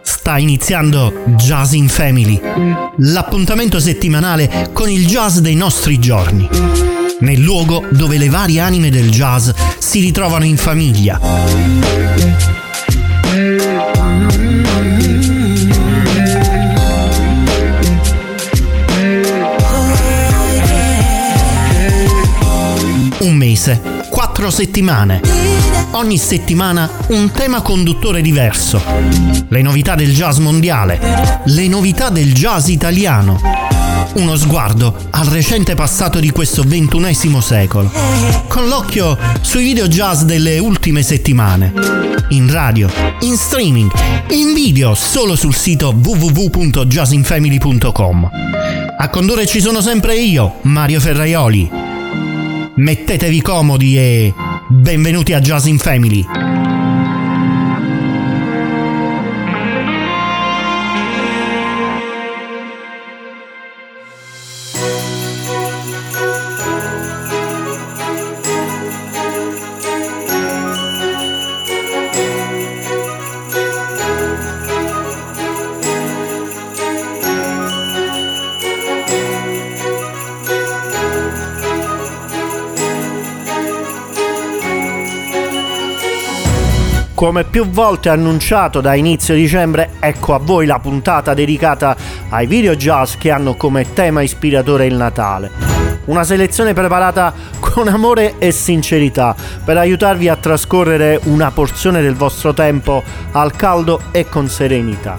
Sta iniziando Jazz in Family, l'appuntamento settimanale con il jazz dei nostri giorni, nel luogo dove le varie anime del jazz si ritrovano in famiglia. Mese, quattro settimane. Ogni settimana un tema conduttore diverso. Le novità del jazz mondiale, le novità del jazz italiano. Uno sguardo al recente passato di questo ventunesimo secolo, con l'occhio sui video jazz delle ultime settimane. In radio, in streaming, in video solo sul sito www.jazzinfamily.com. A condurre ci sono sempre io, Mario Ferraioli mettetevi comodi e benvenuti a Jazz in Family. Come più volte annunciato da inizio dicembre, ecco a voi la puntata dedicata ai video jazz che hanno come tema ispiratore il Natale. Una selezione preparata con amore e sincerità per aiutarvi a trascorrere una porzione del vostro tempo al caldo e con serenità.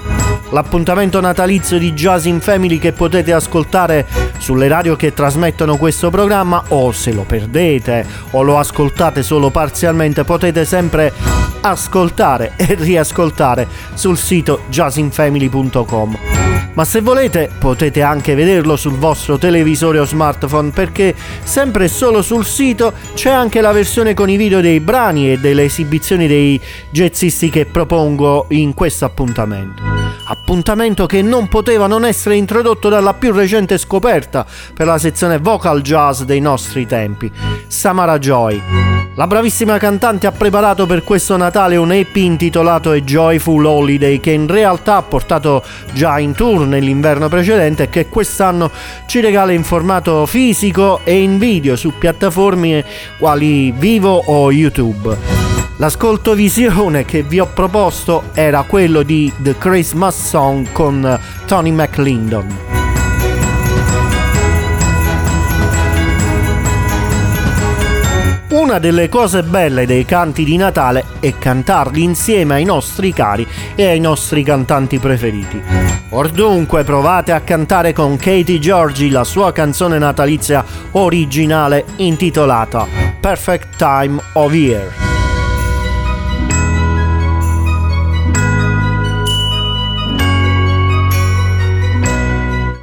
L'appuntamento natalizio di Jazz in Family che potete ascoltare sulle radio che trasmettono questo programma o se lo perdete o lo ascoltate solo parzialmente potete sempre ascoltare e riascoltare sul sito jazzinfamily.com. Ma se volete potete anche vederlo sul vostro televisore o smartphone perché sempre e solo sul sito c'è anche la versione con i video dei brani e delle esibizioni dei jazzisti che propongo in questo appuntamento. Appuntamento che non poteva non essere introdotto dalla più recente scoperta per la sezione vocal jazz dei nostri tempi, Samara Joy. La bravissima cantante ha preparato per questo Natale un EP intitolato A Joyful Holiday che in realtà ha portato già in tour nell'inverno precedente e che quest'anno ci regala in formato fisico e in video su piattaforme quali Vivo o YouTube. L'ascolto visione che vi ho proposto era quello di The Christmas Song con Tony McLindon. Una delle cose belle dei canti di Natale è cantarli insieme ai nostri cari e ai nostri cantanti preferiti. Or dunque provate a cantare con Katie Giorgi la sua canzone natalizia originale intitolata Perfect Time of Year.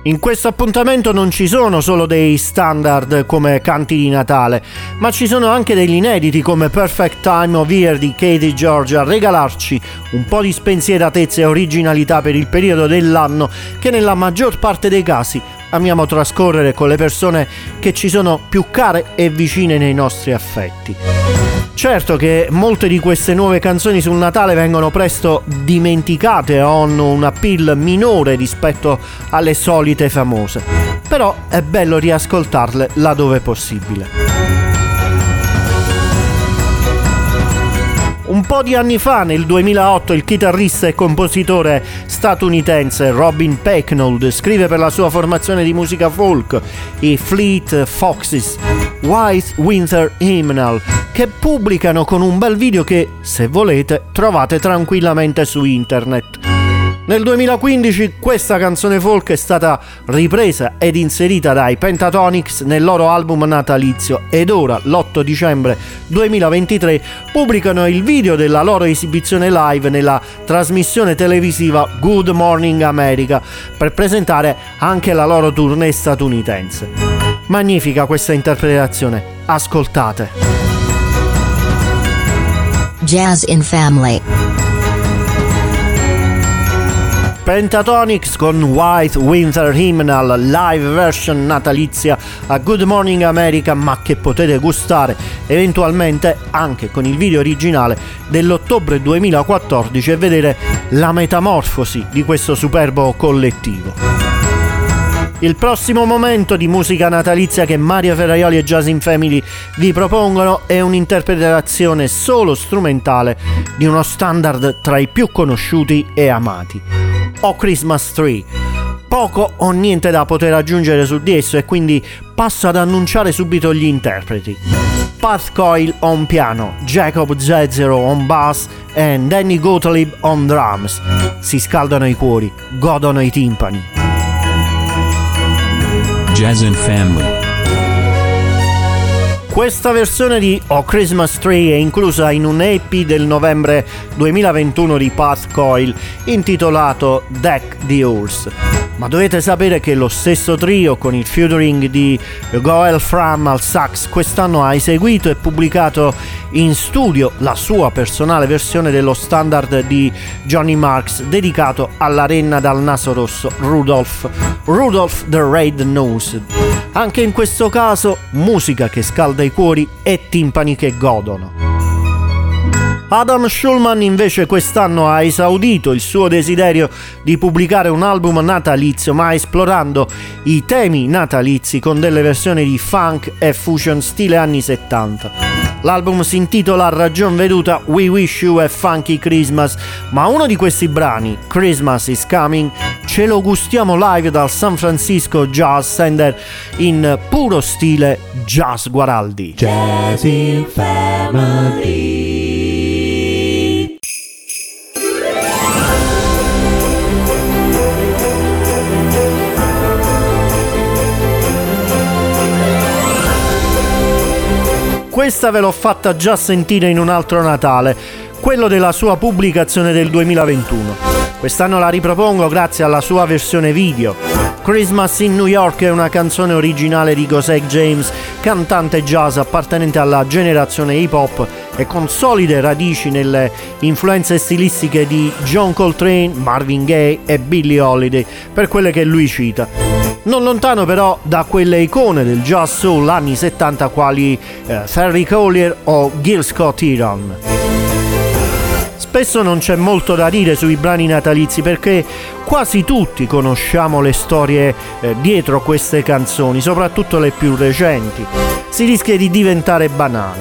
In questo appuntamento non ci sono solo dei standard come canti di Natale, ma ci sono anche degli inediti come Perfect Time of Year di Katie George a regalarci un po' di spensieratezza e originalità per il periodo dell'anno che nella maggior parte dei casi amiamo trascorrere con le persone che ci sono più care e vicine nei nostri affetti. Certo che molte di queste nuove canzoni sul Natale vengono presto dimenticate o hanno un appeal minore rispetto alle solite famose, però è bello riascoltarle laddove possibile. Un po' di anni fa, nel 2008, il chitarrista e compositore statunitense Robin Pecknold scrive per la sua formazione di musica folk i Fleet Foxes White Winter Hymnal, che pubblicano con un bel video che, se volete, trovate tranquillamente su internet. Nel 2015 questa canzone folk è stata ripresa ed inserita dai Pentatonics nel loro album natalizio ed ora, l'8 dicembre 2023, pubblicano il video della loro esibizione live nella trasmissione televisiva Good Morning America per presentare anche la loro tournée statunitense. Magnifica questa interpretazione, ascoltate. Jazz in Family Pentatonics con White Winter Hymnal live version natalizia a Good Morning America ma che potete gustare eventualmente anche con il video originale dell'ottobre 2014 e vedere la metamorfosi di questo superbo collettivo. Il prossimo momento di musica natalizia che Maria Ferraioli e Jazz in Family vi propongono è un'interpretazione solo strumentale di uno standard tra i più conosciuti e amati. O Christmas Tree. Poco o niente da poter aggiungere su di esso e quindi passo ad annunciare subito gli interpreti. Pat Coyle on piano, Jacob Zezero on bass e Danny Gottlieb on drums. Si scaldano i cuori, godono i timpani. Jazz and Family. Questa versione di O Christmas Tree è inclusa in un EP del novembre 2021 di Path Coil intitolato Deck the Horse. Ma dovete sapere che lo stesso trio con il featuring di Goel Fram al sax quest'anno ha eseguito e pubblicato in studio la sua personale versione dello standard di Johnny Marks dedicato alla renna dal naso rosso Rudolph, Rudolph the Red Nose. Anche in questo caso musica che scalda i cuori e timpani che godono. Adam Schulman invece quest'anno ha esaudito il suo desiderio di pubblicare un album natalizio, ma esplorando i temi natalizi con delle versioni di funk e fusion stile anni 70. L'album si intitola ragion veduta We Wish You a Funky Christmas, ma uno di questi brani, Christmas is Coming, ce lo gustiamo live dal San Francisco Jazz Center in puro stile jazz Guaraldi. Jazz in Family. Questa ve l'ho fatta già sentire in un altro Natale, quello della sua pubblicazione del 2021. Quest'anno la ripropongo grazie alla sua versione video. Christmas in New York è una canzone originale di Gosek James, cantante jazz appartenente alla generazione hip hop e con solide radici nelle influenze stilistiche di John Coltrane, Marvin Gaye e Billie Holiday, per quelle che lui cita non lontano però da quelle icone del jazz soul anni 70 quali eh, Ferry Collier o Gil Scott Heron. Spesso non c'è molto da dire sui brani natalizi perché quasi tutti conosciamo le storie eh, dietro queste canzoni, soprattutto le più recenti. Si rischia di diventare banali.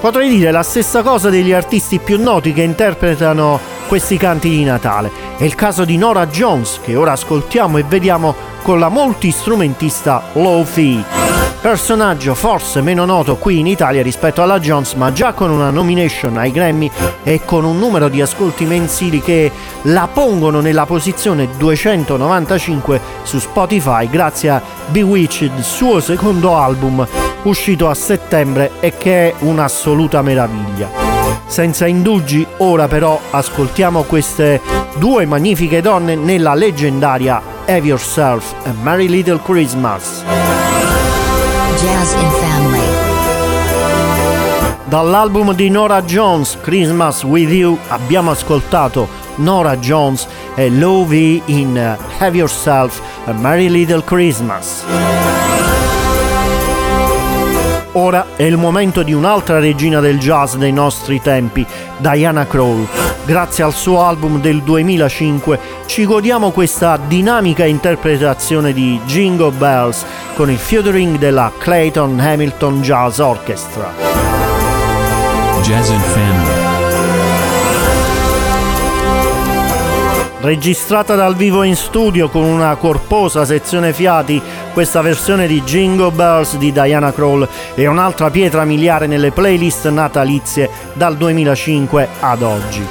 Potrei dire la stessa cosa degli artisti più noti che interpretano questi canti di Natale. È il caso di Nora Jones che ora ascoltiamo e vediamo con la multistrumentista Lofi. Personaggio forse meno noto qui in Italia rispetto alla Jones, ma già con una nomination ai Grammy e con un numero di ascolti mensili che la pongono nella posizione 295 su Spotify grazie a Bewitched, suo secondo album uscito a settembre e che è un'assoluta meraviglia. Senza indugi, ora però ascoltiamo queste due magnifiche donne nella leggendaria Have Yourself a Merry Little Christmas. Jazz in Family. Dall'album di Nora Jones, Christmas with You, abbiamo ascoltato Nora Jones e Lovey in Have Yourself a Merry Little Christmas. Ora è il momento di un'altra regina del jazz dei nostri tempi, Diana Krall. Grazie al suo album del 2005 ci godiamo questa dinamica interpretazione di Jingle Bells con il featuring della Clayton Hamilton Jazz Orchestra. Jazz and Family. Registrata dal vivo in studio con una corposa sezione fiati, questa versione di Jingle Bells di Diana Kroll è un'altra pietra miliare nelle playlist natalizie dal 2005 ad oggi.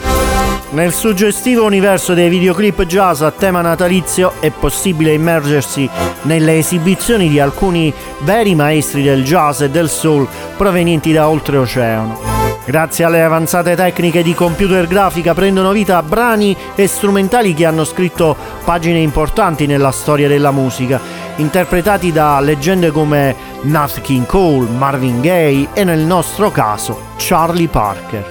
Nel suggestivo universo dei videoclip jazz a tema natalizio è possibile immergersi nelle esibizioni di alcuni veri maestri del jazz e del soul provenienti da oltreoceano. Grazie alle avanzate tecniche di computer grafica prendono vita brani e strumentali che hanno scritto pagine importanti nella storia della musica, interpretati da leggende come Nat King Cole, Marvin Gaye e nel nostro caso Charlie Parker.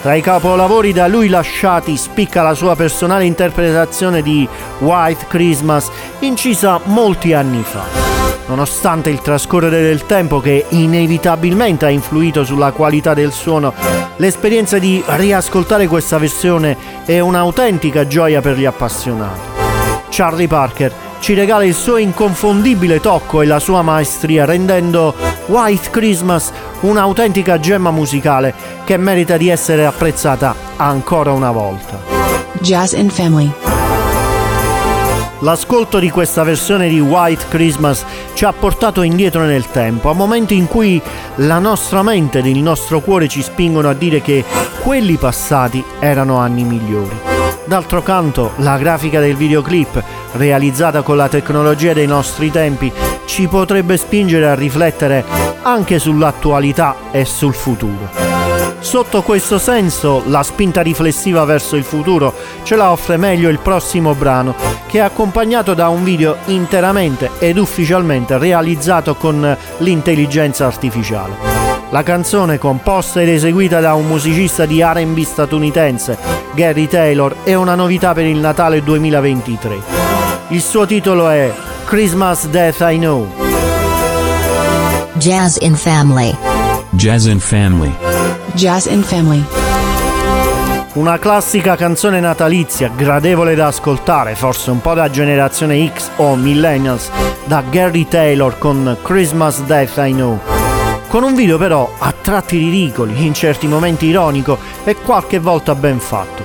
Tra i capolavori da lui lasciati spicca la sua personale interpretazione di White Christmas incisa molti anni fa. Nonostante il trascorrere del tempo che inevitabilmente ha influito sulla qualità del suono, l'esperienza di riascoltare questa versione è un'autentica gioia per gli appassionati. Charlie Parker ci regala il suo inconfondibile tocco e la sua maestria rendendo White Christmas un'autentica gemma musicale che merita di essere apprezzata ancora una volta. Jazz and Family. L'ascolto di questa versione di White Christmas ci ha portato indietro nel tempo, a momenti in cui la nostra mente ed il nostro cuore ci spingono a dire che quelli passati erano anni migliori. D'altro canto, la grafica del videoclip, realizzata con la tecnologia dei nostri tempi, ci potrebbe spingere a riflettere anche sull'attualità e sul futuro. Sotto questo senso, la spinta riflessiva verso il futuro ce la offre meglio il prossimo brano, che è accompagnato da un video interamente ed ufficialmente realizzato con l'intelligenza artificiale. La canzone, composta ed eseguita da un musicista di RB statunitense, Gary Taylor, è una novità per il Natale 2023. Il suo titolo è Christmas Death I Know. Jazz in Family. Jazz and Family. Jazz and Family. Una classica canzone natalizia, gradevole da ascoltare, forse un po' da generazione X o Millennials, da Gary Taylor con Christmas Death I Know. Con un video però a tratti ridicoli, in certi momenti ironico e qualche volta ben fatto.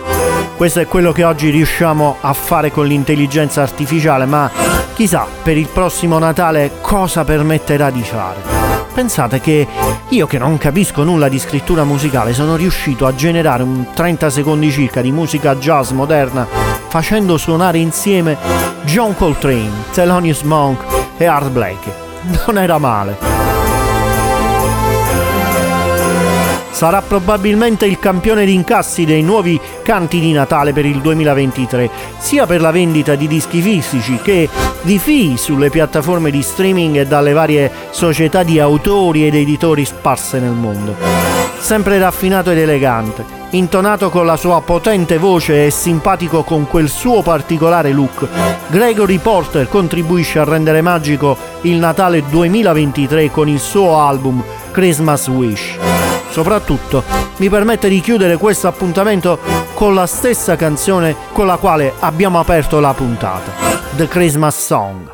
Questo è quello che oggi riusciamo a fare con l'intelligenza artificiale, ma chissà per il prossimo Natale cosa permetterà di fare. Pensate che io che non capisco nulla di scrittura musicale sono riuscito a generare un 30 secondi circa di musica jazz moderna facendo suonare insieme John Coltrane, Thelonious Monk e Art Blakey. Non era male. Sarà probabilmente il campione di incassi dei nuovi canti di Natale per il 2023, sia per la vendita di dischi fisici che di fee sulle piattaforme di streaming e dalle varie società di autori ed editori sparse nel mondo. Sempre raffinato ed elegante, intonato con la sua potente voce e simpatico con quel suo particolare look, Gregory Porter contribuisce a rendere magico il Natale 2023 con il suo album Christmas Wish. Soprattutto mi permette di chiudere questo appuntamento con la stessa canzone con la quale abbiamo aperto la puntata, The Christmas Song.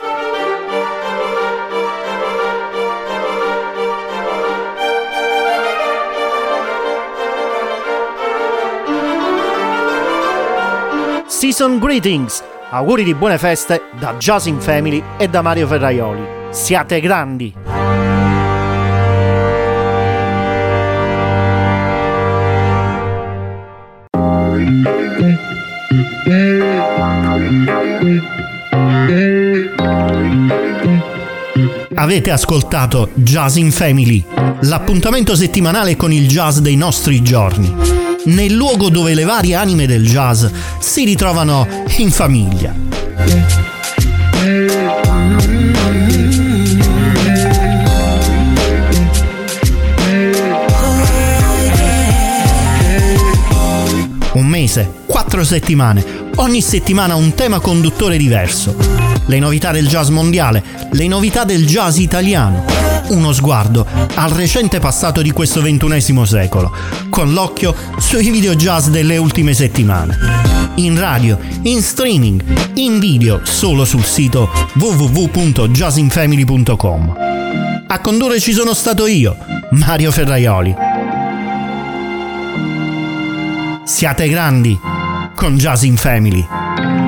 Season Greetings! Auguri di buone feste da Jazz in Family e da Mario Ferraioli. Siate grandi! Avete ascoltato Jazz in Family, l'appuntamento settimanale con il jazz dei nostri giorni, nel luogo dove le varie anime del jazz si ritrovano in famiglia. 4 settimane, ogni settimana un tema conduttore diverso. Le novità del jazz mondiale, le novità del jazz italiano. Uno sguardo al recente passato di questo ventunesimo secolo, con l'occhio sui video jazz delle ultime settimane. In radio, in streaming, in video, solo sul sito www.jazzinfamily.com. A condurre ci sono stato io, Mario Ferraioli. Siate grandi! Con Jazz in Family.